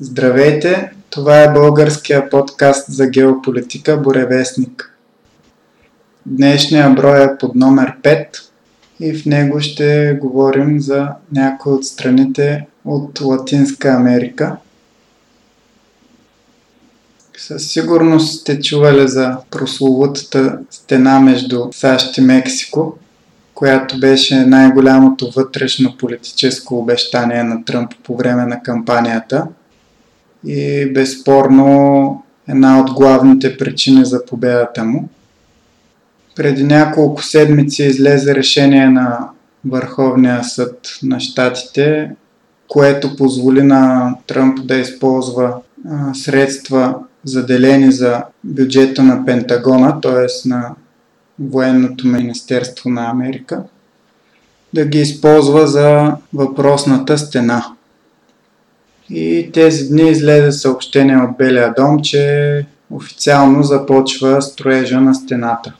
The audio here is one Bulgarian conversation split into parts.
Здравейте! Това е българския подкаст за геополитика Боревестник. Днешния брой е под номер 5 и в него ще говорим за някои от страните от Латинска Америка. Със сигурност сте чували за прословутата стена между САЩ и Мексико, която беше най-голямото вътрешно политическо обещание на Тръмп по време на кампанията и безспорно една от главните причини за победата му. Преди няколко седмици излезе решение на Върховния съд на щатите, което позволи на Тръмп да използва средства заделени за бюджета на Пентагона, т.е. на военното министерство на Америка, да ги използва за въпросната стена. И тези дни излезе съобщение от Белия дом, че официално започва строежа на стената.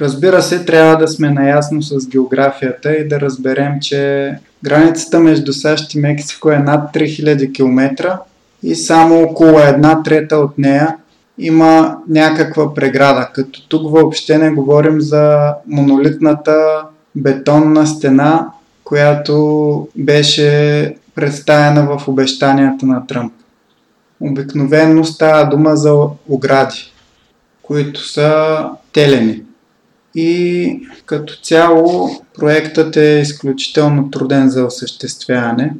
Разбира се, трябва да сме наясно с географията и да разберем, че границата между САЩ и Мексико е над 3000 км и само около една трета от нея има някаква преграда, като тук въобще не говорим за монолитната бетонна стена, която беше представена в обещанията на Тръмп. Обикновено става дума за огради, които са телени. И като цяло проектът е изключително труден за осъществяване.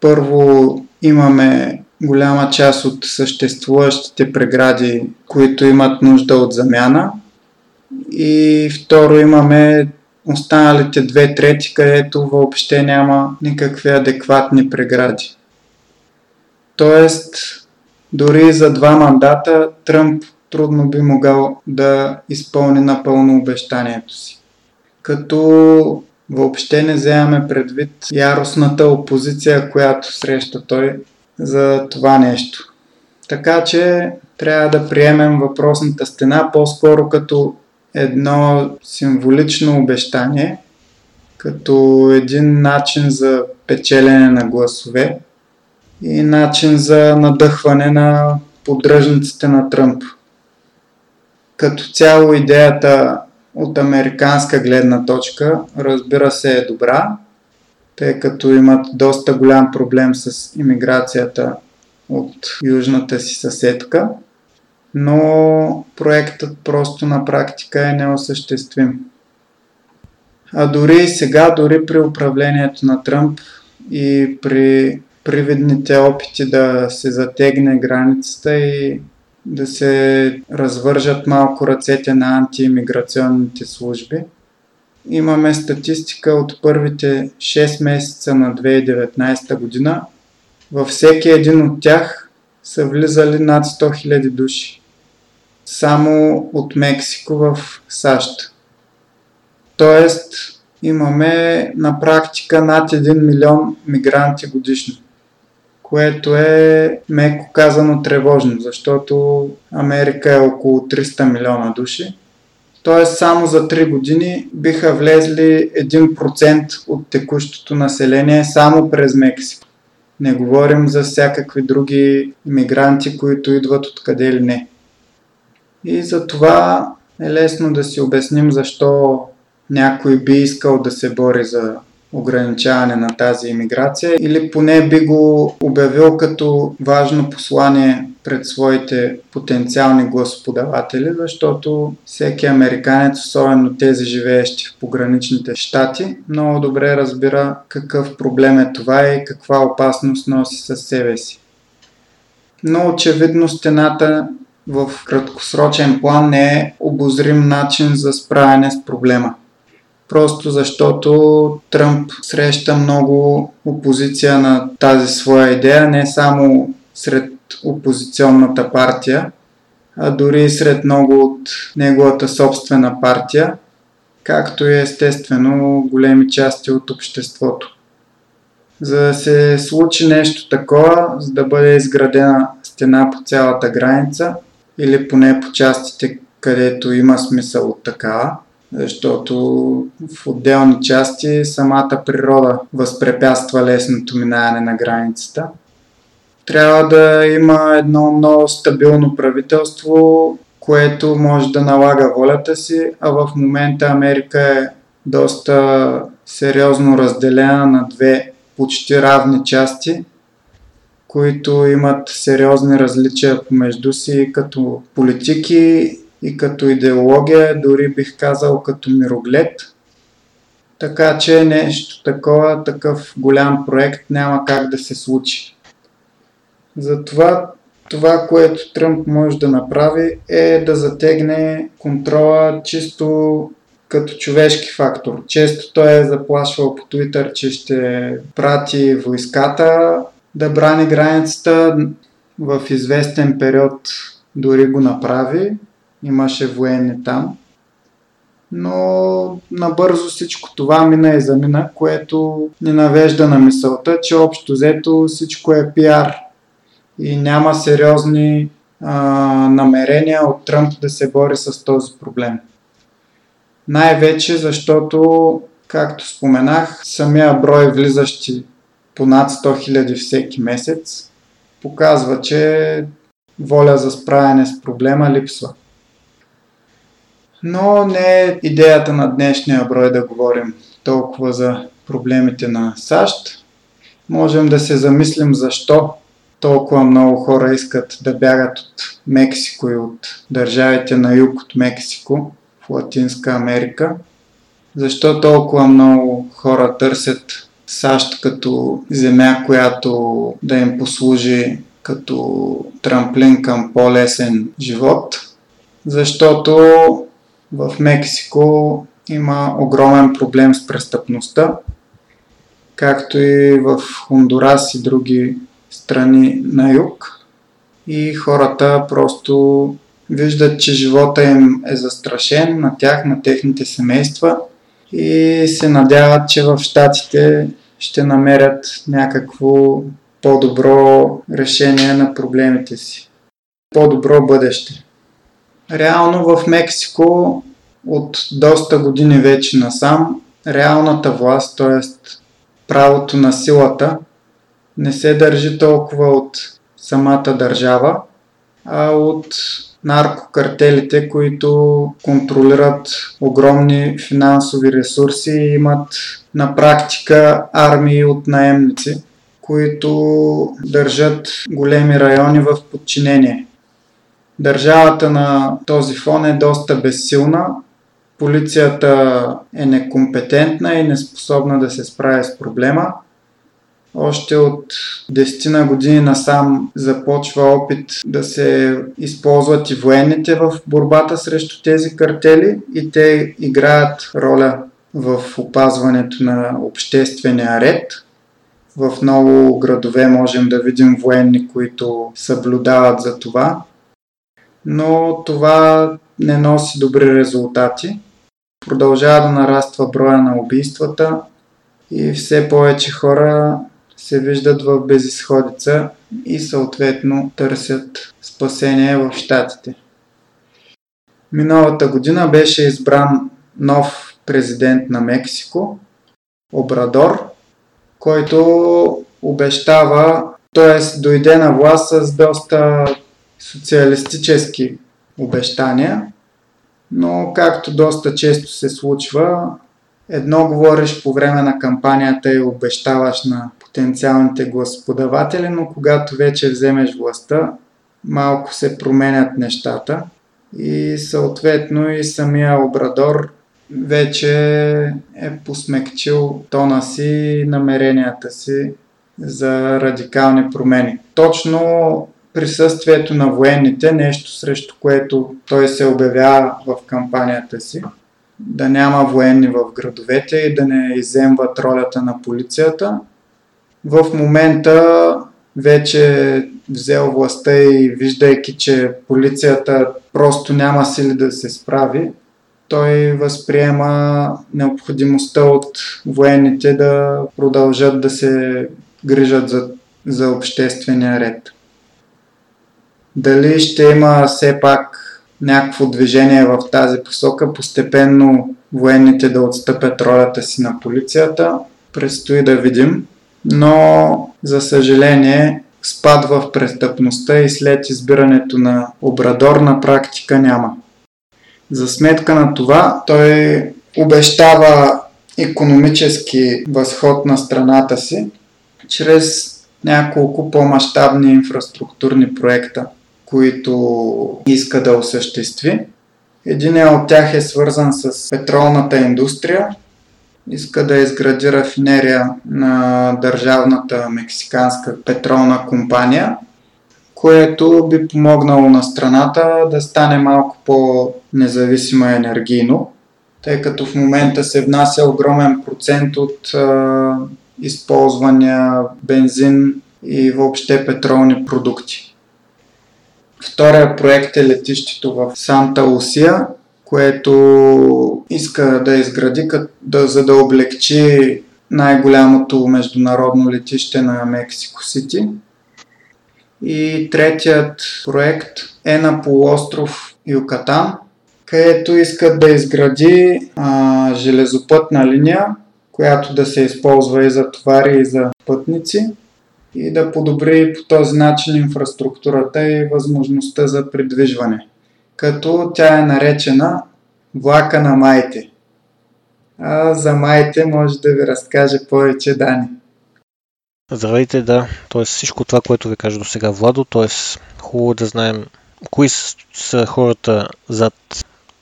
Първо имаме голяма част от съществуващите прегради, които имат нужда от замяна. И второ имаме останалите две трети, където въобще няма никакви адекватни прегради. Тоест, дори за два мандата Тръмп трудно би могъл да изпълни напълно обещанието си. Като въобще не вземаме предвид яростната опозиция, която среща той за това нещо. Така че трябва да приемем въпросната стена по-скоро като едно символично обещание, като един начин за печелене на гласове и начин за надъхване на поддръжниците на Тръмп. Като цяло идеята от американска гледна точка, разбира се, е добра, тъй като имат доста голям проблем с иммиграцията от южната си съседка, но проектът просто на практика е неосъществим. А дори и сега, дори при управлението на Тръмп и при привидните опити да се затегне границата и да се развържат малко ръцете на антиимиграционните служби. Имаме статистика от първите 6 месеца на 2019 година. Във всеки един от тях са влизали над 100 000 души. Само от Мексико в САЩ. Тоест, имаме на практика над 1 милион мигранти годишно което е меко казано тревожно, защото Америка е около 300 милиона души. Тоест само за 3 години биха влезли 1% от текущото население само през Мексико. Не говорим за всякакви други иммигранти, които идват откъде ли не. И за това е лесно да си обясним защо някой би искал да се бори за ограничаване на тази иммиграция или поне би го обявил като важно послание пред своите потенциални гласоподаватели, защото всеки американец, особено тези живеещи в пограничните щати, много добре разбира какъв проблем е това и каква опасност носи със себе си. Но очевидно стената в краткосрочен план не е обозрим начин за справяне с проблема просто защото Тръмп среща много опозиция на тази своя идея, не само сред опозиционната партия, а дори сред много от неговата собствена партия, както и естествено големи части от обществото. За да се случи нещо такова, за да бъде изградена стена по цялата граница или поне по частите, където има смисъл от такава, защото в отделни части самата природа възпрепятства лесното минаване на границата. трябва да има едно много стабилно правителство, което може да налага волята си, а в момента Америка е доста сериозно разделена на две почти равни части, които имат сериозни различия помежду си като политики и като идеология, дори бих казал като мироглед. Така че нещо такова, такъв голям проект няма как да се случи. Затова това, което Тръмп може да направи е да затегне контрола чисто като човешки фактор. Често той е заплашвал по Твитър, че ще прати войската да брани границата. В известен период дори го направи. Имаше военни там. Но набързо всичко това мина и замина, което ни навежда на мисълта, че общо взето всичко е пиар и няма сериозни а, намерения от Тръмп да се бори с този проблем. Най-вече защото, както споменах, самия брой влизащи по над 100 000 всеки месец показва, че воля за справяне с проблема липсва. Но не е идеята на днешния брой да говорим толкова за проблемите на САЩ. Можем да се замислим защо толкова много хора искат да бягат от Мексико и от държавите на юг от Мексико в Латинска Америка. Защо толкова много хора търсят САЩ като земя, която да им послужи като трамплин към по-лесен живот? Защото в Мексико има огромен проблем с престъпността, както и в Хондурас и други страни на юг. И хората просто виждат, че живота им е застрашен на тях, на техните семейства и се надяват, че в Штатите ще намерят някакво по-добро решение на проблемите си. По-добро бъдеще. Реално в Мексико от доста години вече насам реалната власт, т.е. правото на силата, не се държи толкова от самата държава, а от наркокартелите, които контролират огромни финансови ресурси и имат на практика армии от наемници, които държат големи райони в подчинение. Държавата на този фон е доста безсилна, полицията е некомпетентна и неспособна да се справи с проблема – още от 10 на години насам започва опит да се използват и военните в борбата срещу тези картели и те играят роля в опазването на обществения ред. В много градове можем да видим военни, които съблюдават за това. Но това не носи добри резултати. Продължава да нараства броя на убийствата и все повече хора се виждат в безисходица и съответно търсят спасение в Штатите. Миналата година беше избран нов президент на Мексико, Обрадор, който обещава, т.е. дойде на власт с доста социалистически обещания, но както доста често се случва, едно говориш по време на кампанията и обещаваш на потенциалните гласоподаватели, но когато вече вземеш властта, малко се променят нещата и съответно и самия Обрадор вече е посмекчил тона си и намеренията си за радикални промени. Точно присъствието на военните, нещо срещу което той се обявява в кампанията си, да няма военни в градовете и да не иземват ролята на полицията, в момента вече взел властта и виждайки, че полицията просто няма сили да се справи, той възприема необходимостта от военните да продължат да се грижат за, за обществения ред. Дали ще има все пак някакво движение в тази посока, постепенно военните да отстъпят ролята си на полицията, предстои да видим но за съжаление спад в престъпността и след избирането на обрадорна практика няма. За сметка на това той обещава економически възход на страната си чрез няколко по-масштабни инфраструктурни проекта, които иска да осъществи. Един от тях е свързан с петролната индустрия. Иска да изгради рафинерия на държавната мексиканска петролна компания, което би помогнало на страната да стане малко по-независима енергийно, тъй като в момента се внася огромен процент от а, използвания бензин и въобще петролни продукти. Втория проект е летището в Санта Лусия, което иска да изгради, да, за да облегчи най-голямото международно летище на Мексико Сити. И третият проект е на полуостров Юкатан, където искат да изгради а, железопътна линия, която да се използва и за товари, и за пътници и да подобри по този начин инфраструктурата и възможността за придвижване. Като тя е наречена влака на майте. А за майте може да ви разкаже повече Дани. Здравейте, да. Тоест всичко това, което ви кажа до сега Владо, т.е. хубаво да знаем кои са хората зад,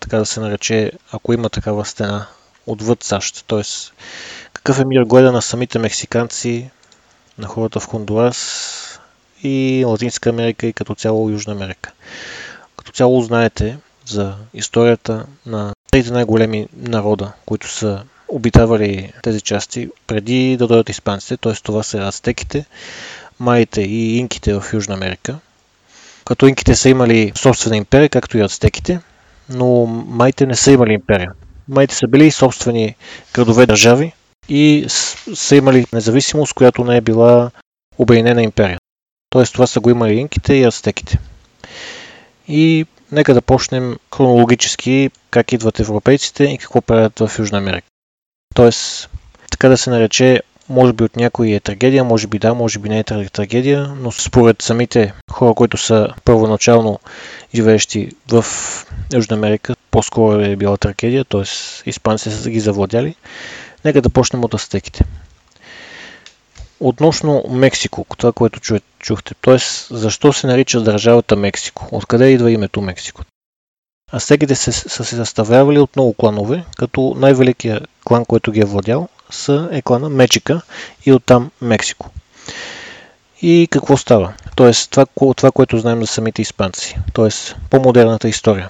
така да се нарече, ако има такава стена, отвъд САЩ. Т.е. какъв е мир гледа на самите мексиканци, на хората в Хондурас и Латинска Америка и като цяло Южна Америка. Цяло знаете за историята на трите най-големи народа, които са обитавали тези части преди да дойдат испанците, т.е. това са ацтеките, майите и инките в Южна Америка. Като инките са имали собствена империя, както и ацтеките, но майите не са имали империя. Майите са били собствени градове държави, и са имали независимост, която не е била Обединена империя. Тоест това са го имали инките и ацтеките. И нека да почнем хронологически как идват европейците и какво правят в Южна Америка. Тоест, така да се нарече, може би от някой е трагедия, може би да, може би не е трагедия, но според самите хора, които са първоначално живеещи в Южна Америка, по-скоро е била трагедия, т.е. испанците са ги завладяли. Нека да почнем от астеките. Относно Мексико, това, което чу, чухте, т.е. защо се нарича държавата Мексико? Откъде идва името Мексико? Астеките се, са се съставлявали от много кланове, като най-великият клан, който ги е владял, са е клана Мечика и оттам Мексико. И какво става? Тоест, това, това, което знаем за самите испанци. Тоест, по-модерната история.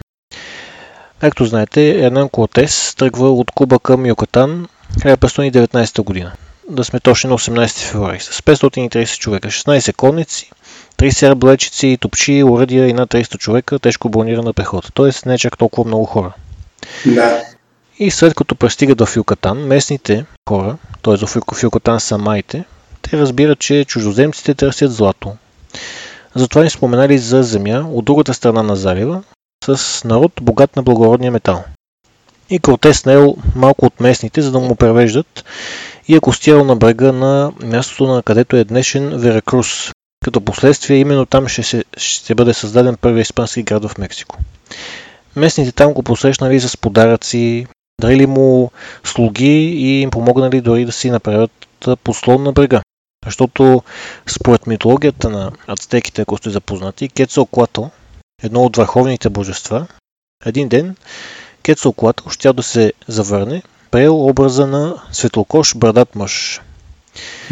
Както знаете, Ернан Кортес тръгва от Куба към Юкатан 1519 година. Да сме точни на 18 февруари. С 530 човека, 16 конници, 30 арбалетчици, топчи, уръдия и над 300 човека, тежко бронирана пехота. Тоест не е чак толкова много хора. Да. И след като пристигат в Юкатан, местните хора, т.е. в Юкатан са майите, те разбират, че чуждоземците търсят злато. Затова им споменали за земя от другата страна на залива, с народ богат на благородния метал и Кортес снел малко от местните, за да му превеждат и е костирал на брега на мястото, на където е днешен Веракрус, като последствие именно там ще, се, ще бъде създаден първи испански град в Мексико. Местните там го посрещнали с подаръци, дарили му слуги и им помогнали дори да си направят послон на брега. Защото според митологията на ацтеките, ако сте запознати, Кецалкуатл, едно от върховните божества, един ден Кецалкуатл щял да се завърне, приел образа на светлокош брадат мъж.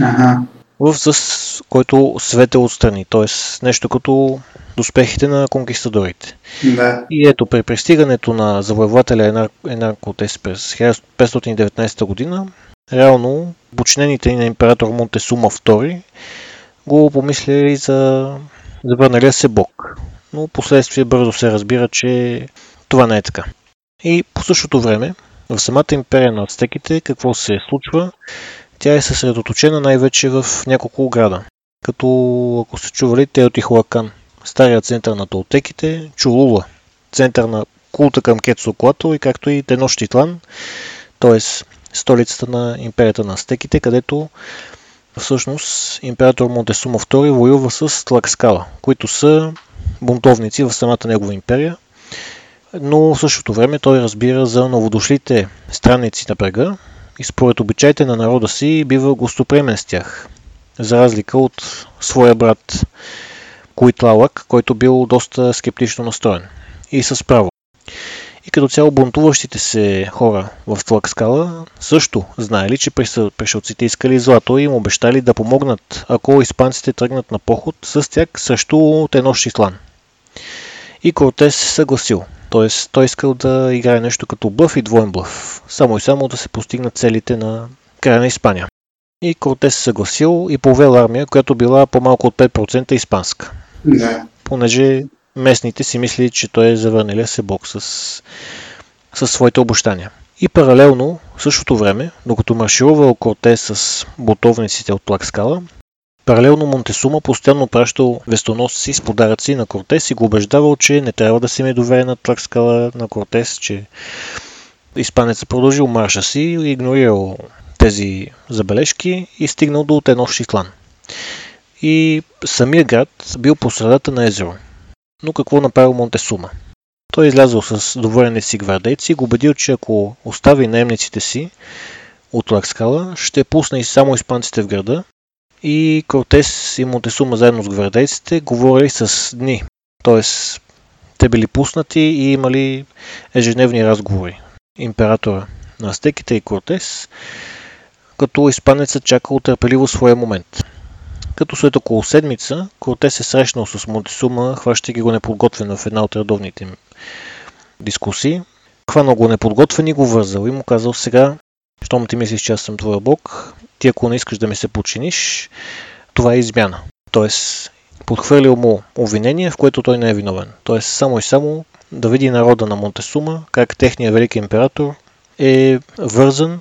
Ага. В с който свете отстрани, т.е. нещо като успехите на конкистадорите. Да. И ето, при пристигането на завоевателя Енар Котес през 1519 година, реално починените на император Монтесума II го помисляли за завърналия се бог. Но последствие бързо се разбира, че това не е така. И по същото време, в самата империя на ацтеките, какво се случва? Тя е съсредоточена най-вече в няколко града. Като, ако сте чували, Теотихуакан, стария център на толтеките, Чулула, център на култа към Кетсоклато и както и Тенощитлан, т.е. столицата на империята на астеките, където всъщност император Монтесума II воюва с Тлакскала, които са бунтовници в самата негова империя, но в същото време той разбира за новодошлите странници на брега и според обичаите на народа си бива гостоприемен с тях, за разлика от своя брат Куитлалък, който бил доста скептично настроен. И с право. И като цяло бунтуващите се хора в Тлакскала също знаели, че пришелците искали злато и им обещали да помогнат, ако испанците тръгнат на поход с тях срещу Тенощислан. И Кортес се съгласил. Т.е. той искал да играе нещо като блъв и двоен блъв. Само и само да се постигнат целите на края на Испания. И Кортес се съгласил и повел армия, която била по-малко от 5% испанска. Да. Понеже местните си мислили, че той е завърнелия се бог с, с своите обощания. И паралелно, в същото време, докато марширувал Кортес с бутовниците от Тлакскала, паралелно Монтесума постоянно пращал вестоносци с подаръци на Кортес и го убеждавал, че не трябва да се ме доверя на Тлакскала на Кортес, че испанецът продължил марша си игнорирал тези забележки и стигнал до Тенов Шитлан. И самия град бил по средата на езеро. Но какво направил Монтесума? Той е излязъл с доворените си гвардейци и го убедил, че ако остави наемниците си от Лакскала, ще пусне и само испанците в града. И Кортес и Монтесума заедно с гвардейците говорили с дни. Т.е. те били пуснати и имали ежедневни разговори. Императора на Астеките и Кортес, като испанецът чакал търпеливо своя момент като след около седмица Кортес се срещнал с Монтесума, хващайки го неподготвен в една от редовните им дискусии. Хванал го неподготвен и го вързал и му казал сега, щом ти мислиш, че аз съм твоя бог, ти ако не искаш да ми се подчиниш, това е измяна. Тоест, подхвърлил му обвинение, в което той не е виновен. Тоест, само и само да види народа на Монтесума, как техният велики император е вързан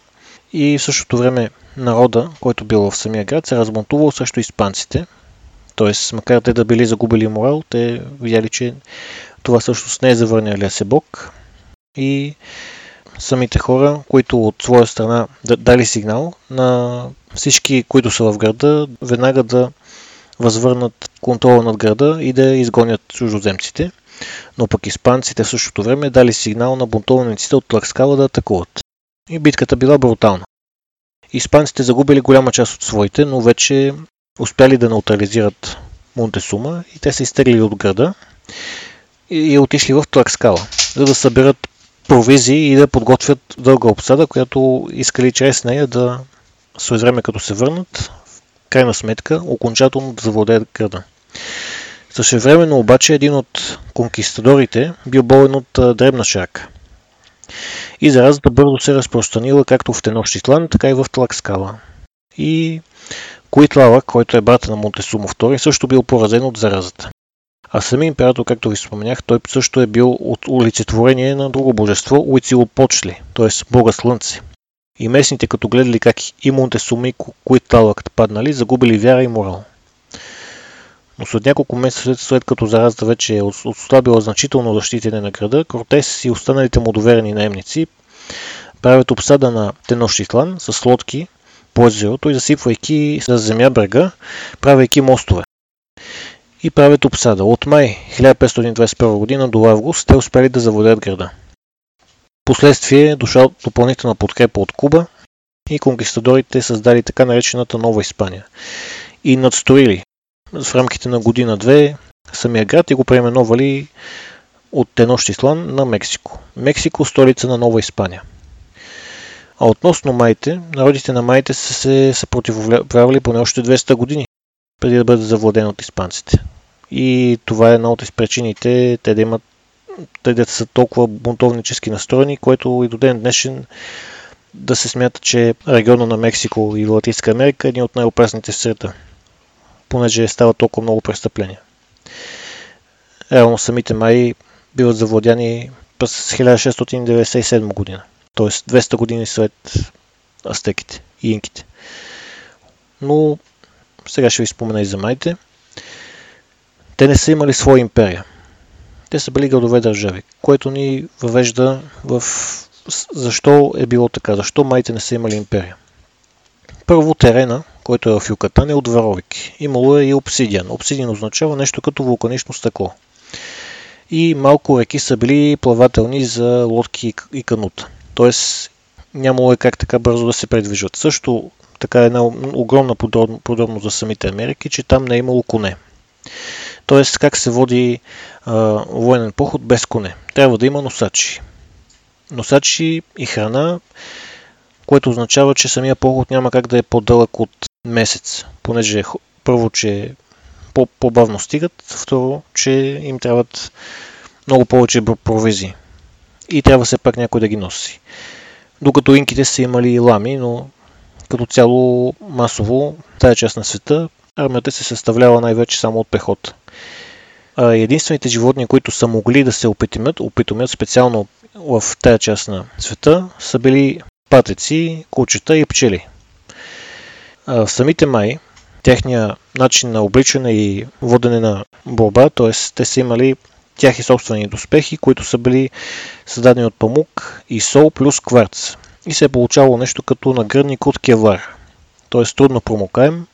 и в същото време народа, който бил в самия град, се размонтувал срещу испанците. Тоест, макар те да били загубили морал, те видяли, че това всъщност не е завърнялия се Бог. И самите хора, които от своя страна дали сигнал на всички, които са в града, веднага да възвърнат контрола над града и да изгонят чуждоземците. Но пък испанците в същото време дали сигнал на бунтовниците от Тлакскала да атакуват. И битката била брутална. Испанците загубили голяма част от своите, но вече успяли да неутрализират Монтесума и те се изтеглили от града и, отишли в Тлакскала, за да съберат провизии и да подготвят дълга обсада, която искали чрез нея да време като се върнат, в крайна сметка, окончателно да завладеят града. Същевременно обаче един от конкистадорите бил болен от дребна шарка – и заразата бързо се разпространила както в Тенощислан, така и в Тлакскала. И Куитлала, който е брата на Монтесумо II, също бил поразен от заразата. А самия император, както ви споменях, той също е бил от олицетворение на друго божество, Уицилопочли, т.е. Бога Слънце. И местните, като гледали как и Монтесума и Куитлалък паднали, загубили вяра и морал. Но след няколко месеца след, след като заразата вече е отслабила значително защитите на града, Кортес и останалите му доверени наемници правят обсада на Тенощитлан с лодки по езерото и засипвайки с земя брега, правейки мостове. И правят обсада. От май 1521 година до август те успели да завладеят града. Последствие е дошла допълнителна подкрепа от Куба и конкистадорите създали така наречената Нова Испания и надстроили в рамките на година-две самия град и го преименовали от Тенощислан на Мексико. Мексико – столица на Нова Испания. А относно майте, народите на майте са се съпротивлявали поне още 200 години, преди да бъдат завладени от испанците. И това е една от причините те да имат те да са толкова бунтовнически настроени, което и до ден днешен да се смята, че региона на Мексико и Латинска Америка е един от най-опасните в света понеже става толкова много престъпления. Реално самите май биват завладяни през 1697 година, т.е. 200 години след астеките и инките. Но сега ще ви спомена и за майте. Те не са имали своя империя. Те са били градове държави, което ни въвежда в защо е било така, защо майте не са имали империя. Първо терена, който е в Юкатан, е от варовик. Имало е и обсидиан. Обсидиан означава нещо като вулканично стъкло. И малко реки са били плавателни за лодки и канута. Тоест нямало е как така бързо да се предвижат. Също така е една огромна подробност за самите Америки, че там не е имало коне. Тоест как се води а, военен поход без коне. Трябва да има носачи. Носачи и храна, което означава, че самия поход няма как да е по-дълъг от месец, понеже първо, че по-бавно стигат, второ, че им трябват много повече провизии. И трябва все пак някой да ги носи. Докато инките са имали лами, но като цяло масово тая част на света армията се съставлява най-вече само от пехота. Единствените животни, които са могли да се опитомят, опитомят специално в тая част на света, са били патеци, кучета и пчели. В самите май, техния начин на обличане и водене на борба, т.е. те са имали тяхи собствени доспехи, които са били създадени от памук и сол плюс кварц. И се е получавало нещо като нагръдник от кевлар, т.е. трудно промокаем.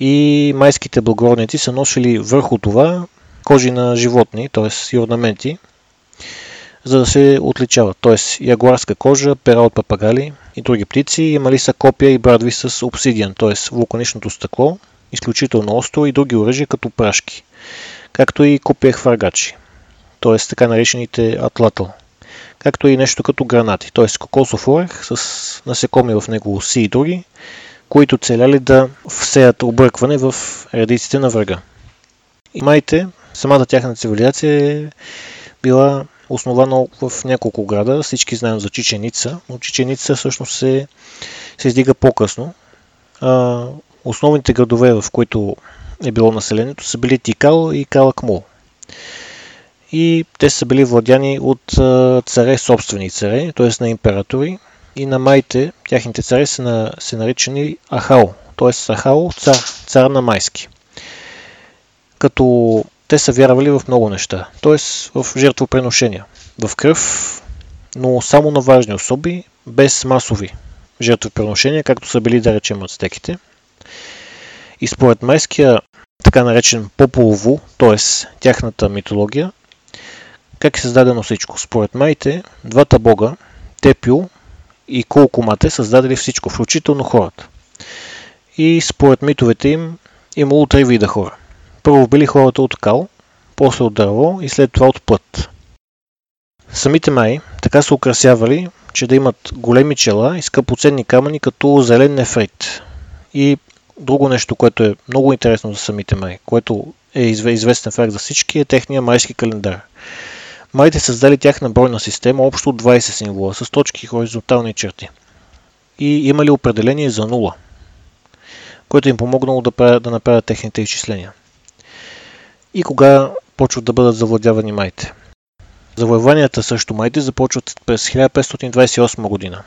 И майските благородници са носили върху това кожи на животни, т.е. и орнаменти, за да се отличават. Т.е. ягуарска кожа, пера от папагали и други птици. Имали са копия и брадви с обсидиан, т.е. вулканичното стъкло, изключително остро и други оръжия като прашки както и копия хвъргачи, т.е. така наречените атлатъл, както и нещо като гранати, т.е. кокосов орех с насекоми в него оси и други, които целяли да всеят объркване в редиците на врага. И майте, самата тяхна цивилизация е била основана в няколко града. Всички знаем за Чиченица, но Чиченица всъщност се, се издига по-късно. А, основните градове, в които е било населението, са били Тикал и Калакмул. И те са били владяни от царе, собствени царе, т.е. на императори. И на майте, тяхните царе са, на, се наричани Ахао, т.е. Ахао, цар, цар на майски. Като те са вярвали в много неща, т.е. в жертвопреношения, в кръв, но само на важни особи, без масови жертвопреношения, както са били, да речем, ацтеките. И според майския така наречен Пополово, т.е. тяхната митология, как е създадено всичко? Според майите, двата бога, Тепио и Колкомате, създадели всичко, включително хората. И според митовете им, имало три вида хора. Първо били хората от кал, после от дърво и след това от плът. Самите май така са украсявали, че да имат големи чела и скъпоценни камъни като зелен нефрит. И друго нещо, което е много интересно за самите май, което е известен факт за всички, е техния майски календар. Майите създали тяхна бройна система, общо 20 символа, с точки и хоризонтални черти. И имали определение за нула, което им помогнало да, правят, да направят техните изчисления. И кога почват да бъдат завладявани майте? Завоеванията също майте започват през 1528 година,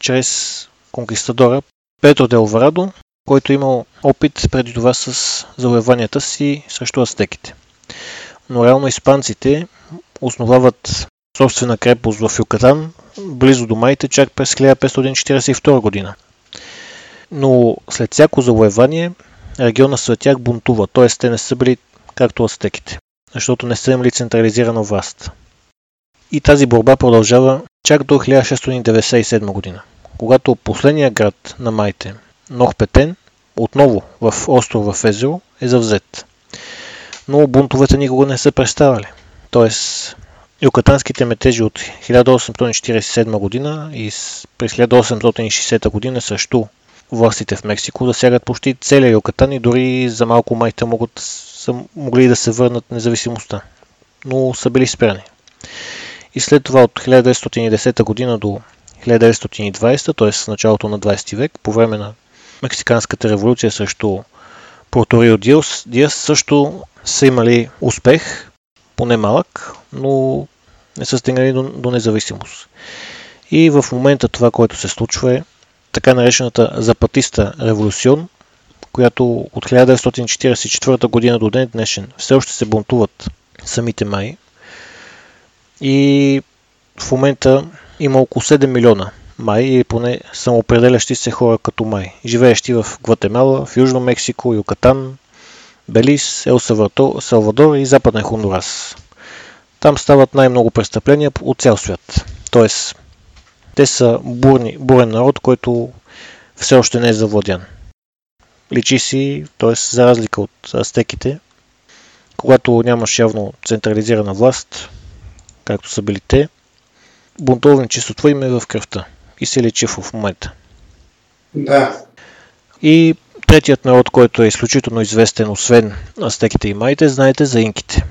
чрез конкистадора Петро Делварадо, който е имал опит преди това с завоеванията си срещу астеките. Но реално испанците основават собствена крепост в Юкатан, близо до Майте, чак през 1542 година. Но след всяко завоевание региона след тях бунтува, т.е. те не са били както астеките, защото не са имали централизирана власт. И тази борба продължава чак до 1697 година, когато последният град на Майте, Нохпетен, отново в острова в езеро, е завзет. Но бунтовете никога не са представали. Тоест, юкатанските метежи от 1847 година и през 1860 година срещу властите в Мексико засягат почти целия Юкатан и дори за малко майта могат, са могли да се върнат независимостта, но са били спряни. И след това от 1910 година до 1920, т.е. началото на 20 век, по време на Мексиканската революция срещу Порторио Диос, Диас също са имали успех, поне малък, но не са стигнали до, до независимост. И в момента това, което се случва е така наречената Запатиста революцион, която от 1944 година до ден днешен все още се бунтуват самите май. И в момента има около 7 милиона май или поне самоопределящи се хора като май, живеещи в Гватемала, в Южно Мексико, Юкатан, Белис, Ел Салвадор и Западен Хондурас. Там стават най-много престъпления от цял свят. Тоест, те са бурни, бурен народ, който все още не е завладян. Личи си, т.е. за разлика от астеките, когато нямаш явно централизирана власт, както са били те, бунтовничеството им е в кръвта и се лечи в момента. Да. И третият народ, който е изключително известен, освен астеките и майите, знаете за инките.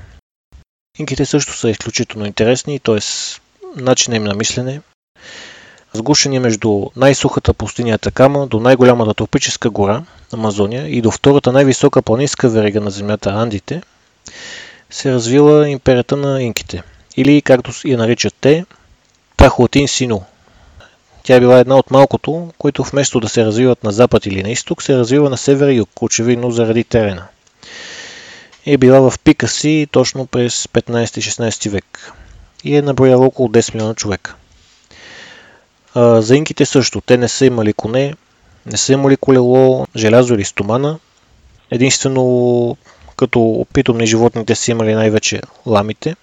Инките също са изключително интересни, т.е. начинът им на мислене, сгушени между най-сухата пустиня Такама до най-голямата тропическа гора, Амазония, и до втората най-висока планинска верига на земята Андите, се развила империята на инките, или както я наричат те, Тахуатин Сину. Тя е била една от малкото, които вместо да се развиват на запад или на изток, се развива на север и юг, очевидно заради терена. Е била в пика си точно през 15-16 век и е наброяла около 10 милиона човека. А, за инките също. Те не са имали коне, не са имали колело, желязо или стомана. Единствено, като опитомни животни, те са имали най-вече ламите,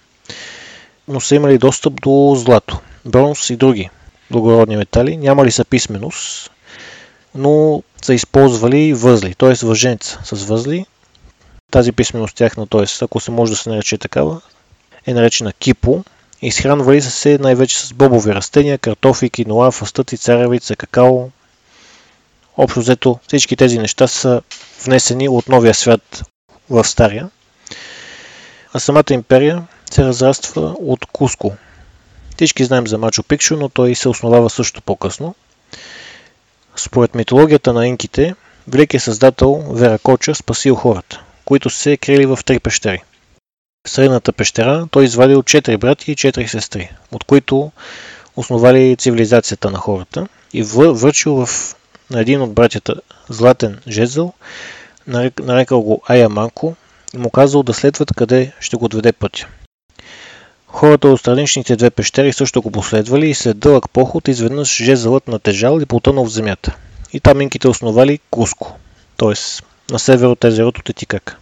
но са имали достъп до злато, бронз и други благородни метали. Нямали са писменост, но са използвали възли, т.е. въженца с възли. Тази писменост тяхна, т.е. ако се може да се нарече такава, е наречена кипо Изхранвали са се най-вече с бобови растения, картофи, киноа, фастъци, царевица, какао. Общо взето всички тези неща са внесени от новия свят в стария. А самата империя се разраства от Куско. Всички знаем за Мачо Пикчо, но той се основава също по-късно. Според митологията на инките, великият създател Веракоча спасил хората, които се крили в три пещери. В средната пещера той извадил 4 брати и 4 сестри, от които основали цивилизацията на хората и връчил в, на един от братята златен жезъл, нарекал го Аяманко и му казал да следват къде ще го отведе пътя. Хората от страничните две пещери също го последвали и след дълъг поход изведнъж жезълът натежал и потънал в земята. И там инките основали Куско, т.е. на север от езерото Тетикак.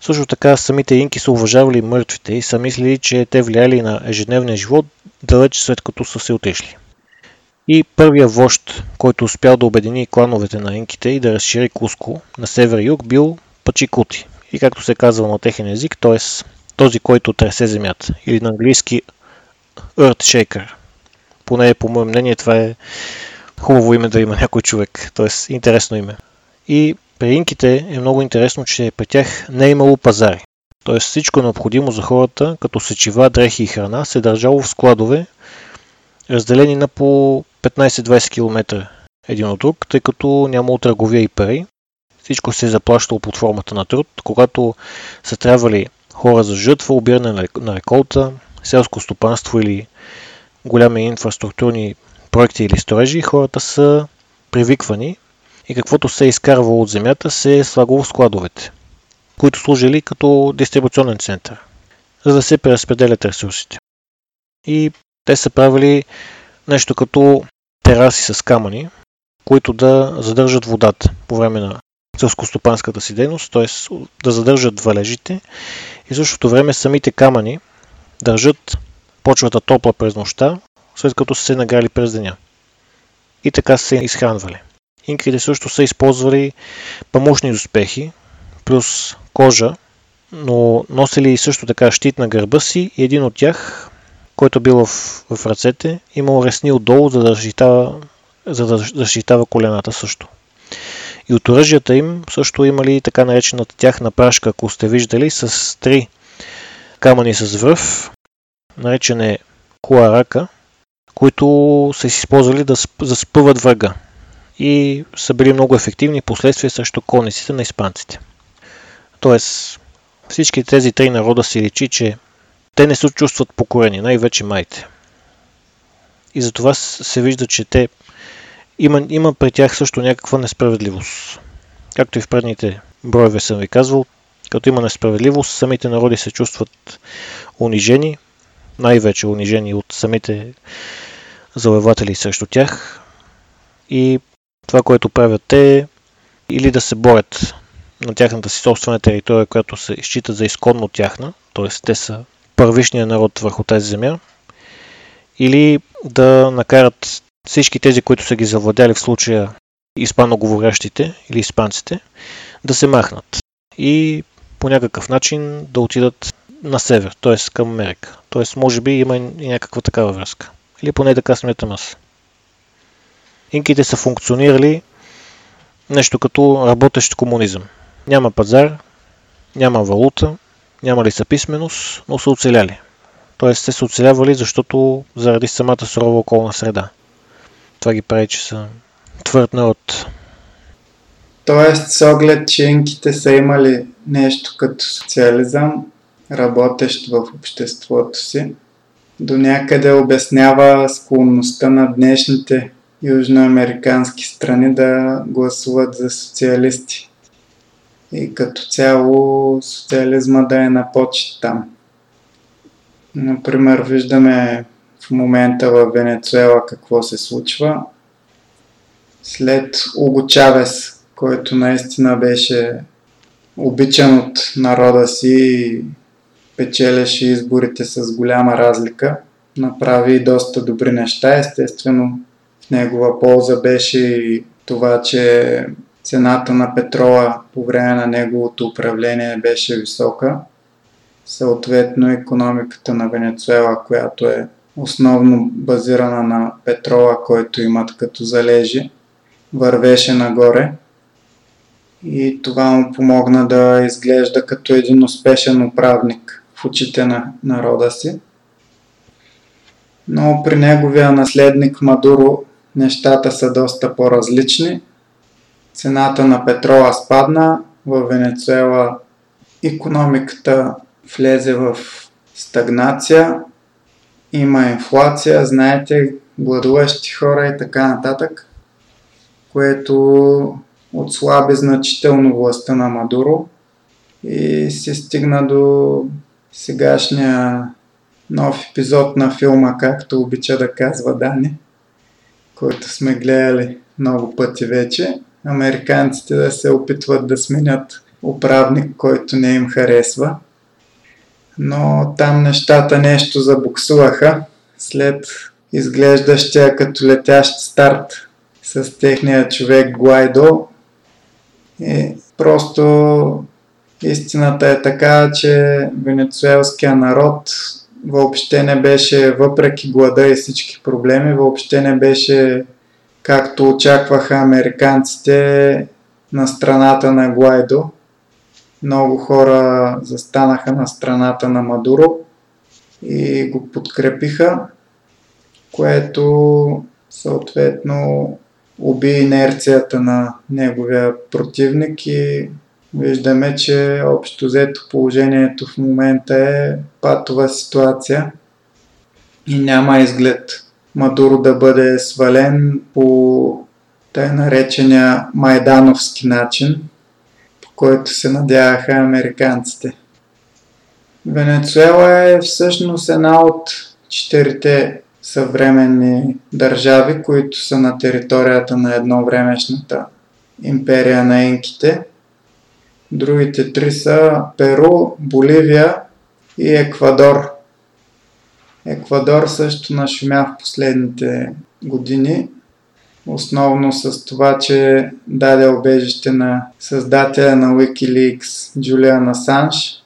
Също така самите инки са уважавали мъртвите и са мислили, че те влияли на ежедневния живот далеч след като са се отишли. И първия вожд, който успял да обедини клановете на инките и да разшири Куско на север и юг, бил Пачикути. И както се казва на техен език, т.е. този, който тресе земята. Или на английски Earth Shaker. Поне по мое мнение това е хубаво име да има някой човек, т.е. интересно име. И при инките е много интересно, че при тях не е имало пазари. Тоест всичко необходимо за хората, като сечива, дрехи и храна, се държало в складове, разделени на по 15-20 км един от друг, тъй като няма търговия и пари. Всичко се е заплащало под формата на труд. Когато са трябвали хора за жътва, обиране на реколта, селско стопанство или голями инфраструктурни проекти или строежи, хората са привиквани и каквото се е изкарвало от земята се е слагало в складовете, които служили като дистрибуционен център, за да се преразпределят ресурсите. И те са правили нещо като тераси с камъни, които да задържат водата по време на селскостопанската си дейност, т.е. да задържат валежите и в същото време самите камъни държат почвата топла през нощта, след като са се награли през деня. И така се изхранвали. Инките също са използвали памушни доспехи, плюс кожа, но носили също така щит на гърба си и един от тях, който бил в, в ръцете, имал ресни отдолу, за да защитава, за да защитава колената също. И от оръжията им също имали така наречената тяхна прашка, ако сте виждали, с три камъни с връв, наречен е куарака, които са използвали да, да спъват врага и са били много ефективни последствия срещу конниците на испанците. Тоест, всички тези три народа си личи, че те не се чувстват покорени, най-вече майите. И затова се вижда, че те има, има при тях също някаква несправедливост. Както и в предните броеве съм ви казвал, като има несправедливост, самите народи се чувстват унижени, най-вече унижени от самите завоеватели срещу тях и това, което правят те или да се борят на тяхната си собствена територия, която се изчита за изконно тяхна, т.е. те са първишния народ върху тази земя, или да накарат всички тези, които са ги завладяли в случая испаноговорящите или испанците, да се махнат и по някакъв начин да отидат на север, т.е. към Америка. Т.е. може би има и някаква такава връзка. Или поне така смятам аз. Инките са функционирали нещо като работещ комунизъм. Няма пазар, няма валута, няма ли са писменост, но са оцеляли. Тоест те са оцелявали, защото заради самата сурова околна среда. Това ги прави, че са твърд народ. Тоест, с оглед, че са имали нещо като социализъм, работещ в обществото си, до някъде обяснява склонността на днешните южноамерикански страни да гласуват за социалисти. И като цяло социализма да е на почет там. Например, виждаме в момента в Венецуела какво се случва. След Уго Чавес, който наистина беше обичан от народа си и печелеше изборите с голяма разлика, направи доста добри неща. Естествено, в негова полза беше и това, че цената на петрола по време на неговото управление беше висока. Съответно, економиката на Венецуела, която е основно базирана на петрола, който имат като залежи, вървеше нагоре. И това му помогна да изглежда като един успешен управник в очите на народа си. Но при неговия наследник Мадуро нещата са доста по-различни. Цената на петрола спадна, в Венецуела економиката влезе в стагнация, има инфлация, знаете, гладуващи хора и така нататък, което отслаби значително властта на Мадуро и се стигна до сегашния нов епизод на филма, както обича да казва Дани който сме гледали много пъти вече. Американците да се опитват да сменят управник, който не им харесва. Но там нещата нещо забуксуваха след изглеждащия като летящ старт с техния човек Гуайдо. И просто истината е така, че венецуелския народ въобще не беше, въпреки глада и всички проблеми, въобще не беше както очакваха американците на страната на Гуайдо. Много хора застанаха на страната на Мадуро и го подкрепиха, което съответно уби инерцията на неговия противник и виждаме, че общо взето положението в момента е патова ситуация и няма изглед Мадуро да бъде свален по тъй наречения майдановски начин, който се надяваха американците. Венецуела е всъщност една от четирите съвременни държави, които са на територията на едновремешната империя на инките – Другите три са Перу, Боливия и Еквадор. Еквадор също нашумя в последните години, основно с това, че даде обежище на създателя на Wikileaks Джулиан Асанж,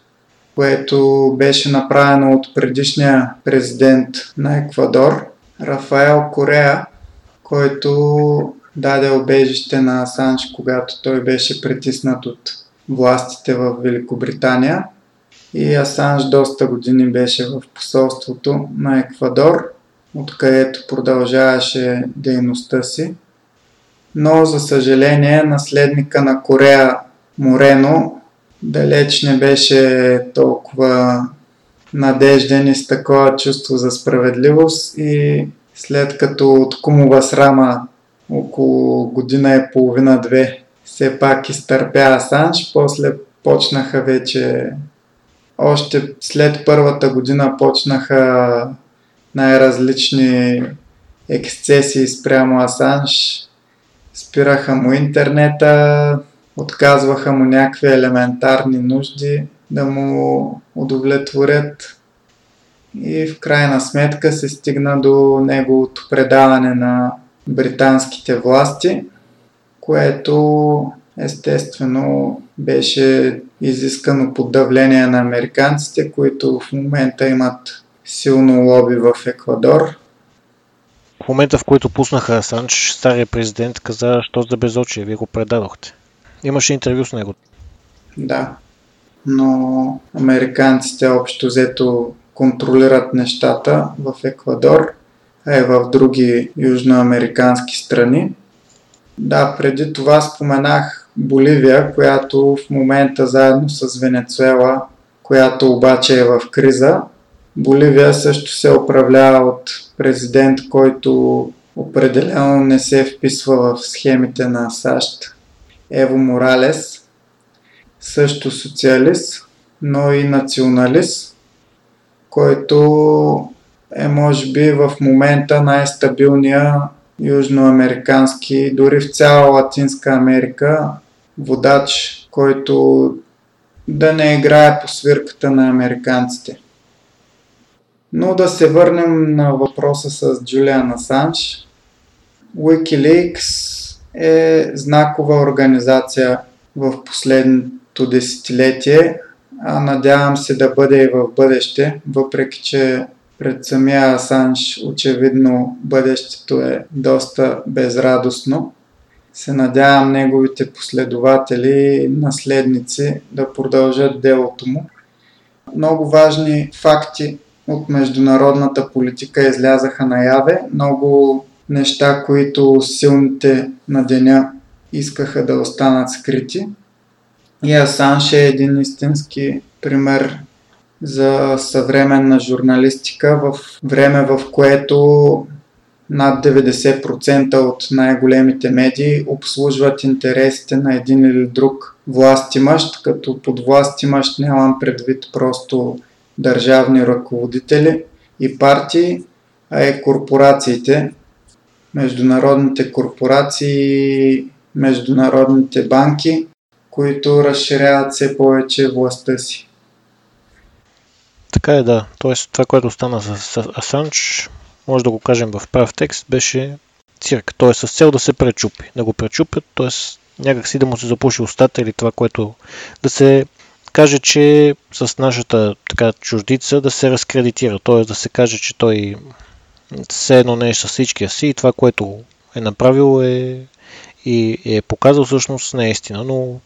което беше направено от предишния президент на Еквадор, Рафаел Корея, който даде обежище на Асанж, когато той беше притиснат от властите в Великобритания. И Асанж доста години беше в посолството на Еквадор, откъдето продължаваше дейността си. Но, за съжаление, наследника на Корея Морено далеч не беше толкова надежден и с такова чувство за справедливост и след като от кумова срама около година и половина-две все пак изтърпя Асанж, после почнаха вече още след първата година почнаха най-различни ексцесии спрямо Асанж, спираха му интернета, отказваха му някакви елементарни нужди да му удовлетворят. И в крайна сметка се стигна до неговото предаване на британските власти, което естествено беше изискано под давление на американците, които в момента имат силно лоби в Еквадор. В момента, в който пуснаха Асанч, стария президент каза, що за безочие, вие го предадохте. Имаше интервю с него. Да, но американците общо взето контролират нещата в Еквадор, а и в други южноамерикански страни. Да, преди това споменах Боливия, която в момента заедно с Венецуела, която обаче е в криза. Боливия също се управлява от президент, който определено не се вписва в схемите на САЩ. Ево Моралес, също социалист, но и националист, който е може би в момента най-стабилния южноамерикански, дори в цяла Латинска Америка, водач, който да не играе по свирката на американците. Но да се върнем на въпроса с Джулиан Асанж. Wikileaks е знакова организация в последното десетилетие, а надявам се да бъде и в бъдеще, въпреки че пред самия Асанж очевидно бъдещето е доста безрадостно. Се надявам неговите последователи и наследници да продължат делото му. Много важни факти от международната политика излязаха наяве. Много неща, които силните на деня искаха да останат скрити. И Асанш е един истински пример за съвременна журналистика в време, в което над 90% от най-големите медии обслужват интересите на един или друг властимащ, като под властимащ нямам предвид просто държавни ръководители и партии, а и корпорациите, международните корпорации, международните банки, които разширяват все повече властта си. Така е, да. Тоест, това, което стана с Асанч, може да го кажем в прав текст, беше цирк. Т.е. с цел да се пречупи. Да го пречупят, т.е. някакси да му се запуши устата или това, което да се каже, че с нашата така чуждица да се разкредитира. Т.е. да се каже, че той все едно не е с всичкия си и това, което е направил е и е показал всъщност не е истина, но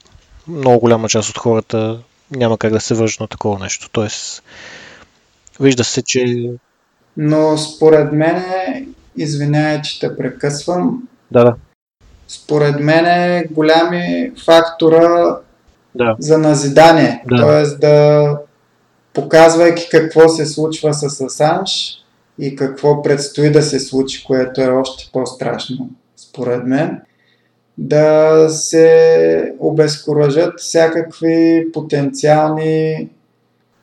много голяма част от хората няма как да се вържат на такова нещо. Тоест, вижда се, че... Но според мен, извинявай, че те прекъсвам. Да, да. Според мен е голями фактора да. за назидание. Да. Тоест да показвайки какво се случва с Асанж и какво предстои да се случи, което е още по-страшно, според мен, да се обезкуражат всякакви потенциални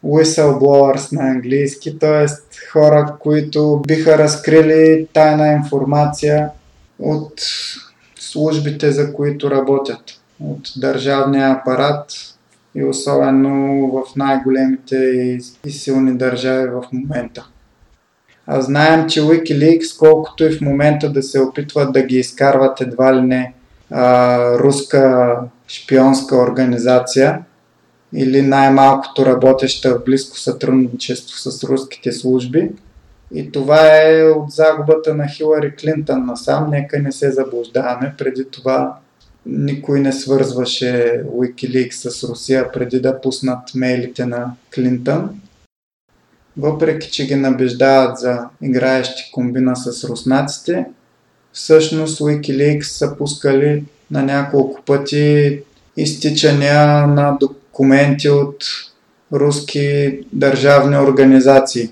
whistleblowers на английски, т.е. хора, които биха разкрили тайна информация от службите, за които работят, от държавния апарат и особено в най-големите и силни държави в момента. А знаем, че Wikileaks, колкото и в момента да се опитват да ги изкарват едва ли не а, руска шпионска организация или най-малкото работеща в близко сътрудничество с руските служби. И това е от загубата на Хилари Клинтън насам. Нека не се заблуждаваме. Преди това никой не свързваше Wikileaks с Русия преди да пуснат мейлите на Клинтън. Въпреки, че ги набеждават за играещи комбина с руснаците, всъщност Wikileaks са пускали на няколко пъти изтичания на документи от руски държавни организации.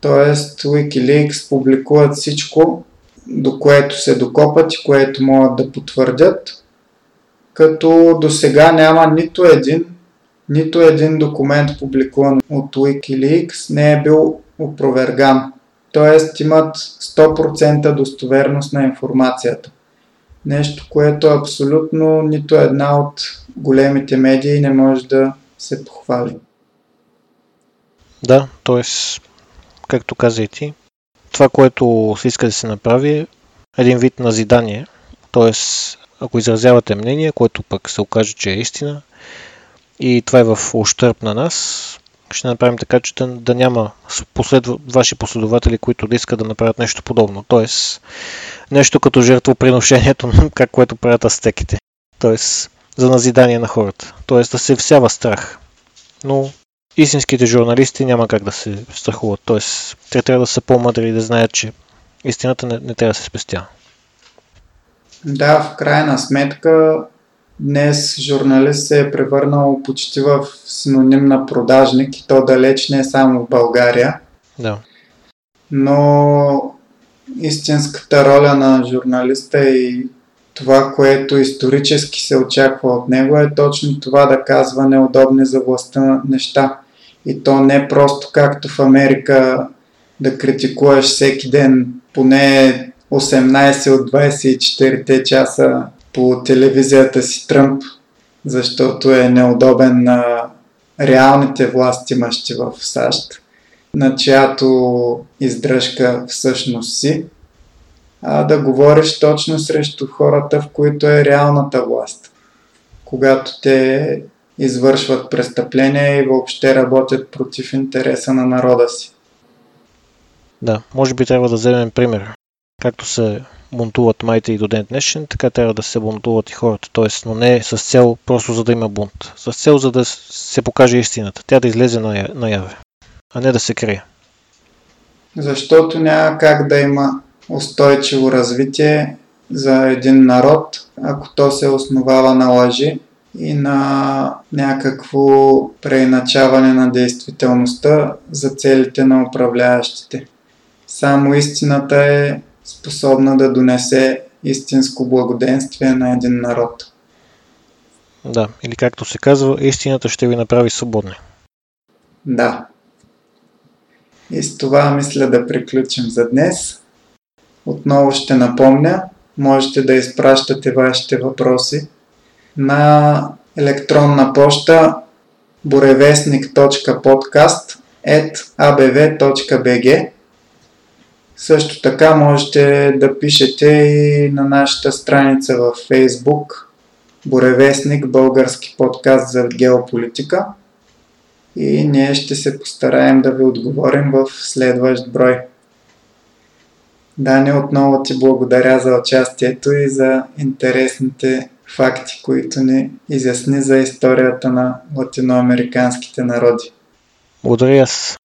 Тоест Wikileaks публикуват всичко, до което се докопат и което могат да потвърдят, като до сега няма нито един, нито един документ публикуван от Wikileaks не е бил опроверган. т.е. имат 100% достоверност на информацията. Нещо, което абсолютно нито една от големите медии не може да се похвали. Да, т.е. както каза и ти, това, което се иска да се направи е един вид назидание, т.е. ако изразявате мнение, което пък се окаже, че е истина, и това е в ущърп на нас, ще направим така, че да, да няма последва, ваши последователи, които да искат да направят нещо подобно. Тоест, нещо като жертвоприношението, как което правят астеките. Тоест, за назидание на хората. Тоест, да се всява страх. Но истинските журналисти няма как да се страхуват. Тоест, те трябва да са по-мъдри и да знаят, че истината не, не трябва да се спестява. Да, в крайна сметка Днес журналист се е превърнал почти в синоним на продажник и то далеч не е само в България. Да. Но истинската роля на журналиста и това, което исторически се очаква от него е точно това да казва неудобни за властта неща. И то не просто както в Америка да критикуваш всеки ден поне 18 от 24 часа по телевизията си Тръмп, защото е неудобен на реалните власти мъщи в САЩ, на чиято издръжка всъщност си, а да говориш точно срещу хората, в които е реалната власт. Когато те извършват престъпления и въобще работят против интереса на народа си. Да, може би трябва да вземем пример. Както се бунтуват майите и до ден днешен, така трябва да се бунтуват и хората. Тоест, но не с цел просто за да има бунт. С цел за да се покаже истината. Тя да излезе наяве, а не да се крие. Защото няма как да има устойчиво развитие за един народ, ако то се основава на лъжи и на някакво преиначаване на действителността за целите на управляващите. Само истината е способна да донесе истинско благоденствие на един народ. Да, или както се казва, истината ще ви направи свободни. Да. И с това мисля да приключим за днес. Отново ще напомня, можете да изпращате вашите въпроси на електронна поща borevestnik.podcast.abv.bg също така можете да пишете и на нашата страница в Facebook Боревестник, български подкаст за геополитика и ние ще се постараем да ви отговорим в следващ брой. Дани, отново ти благодаря за участието и за интересните факти, които ни изясни за историята на латиноамериканските народи. Благодаря аз.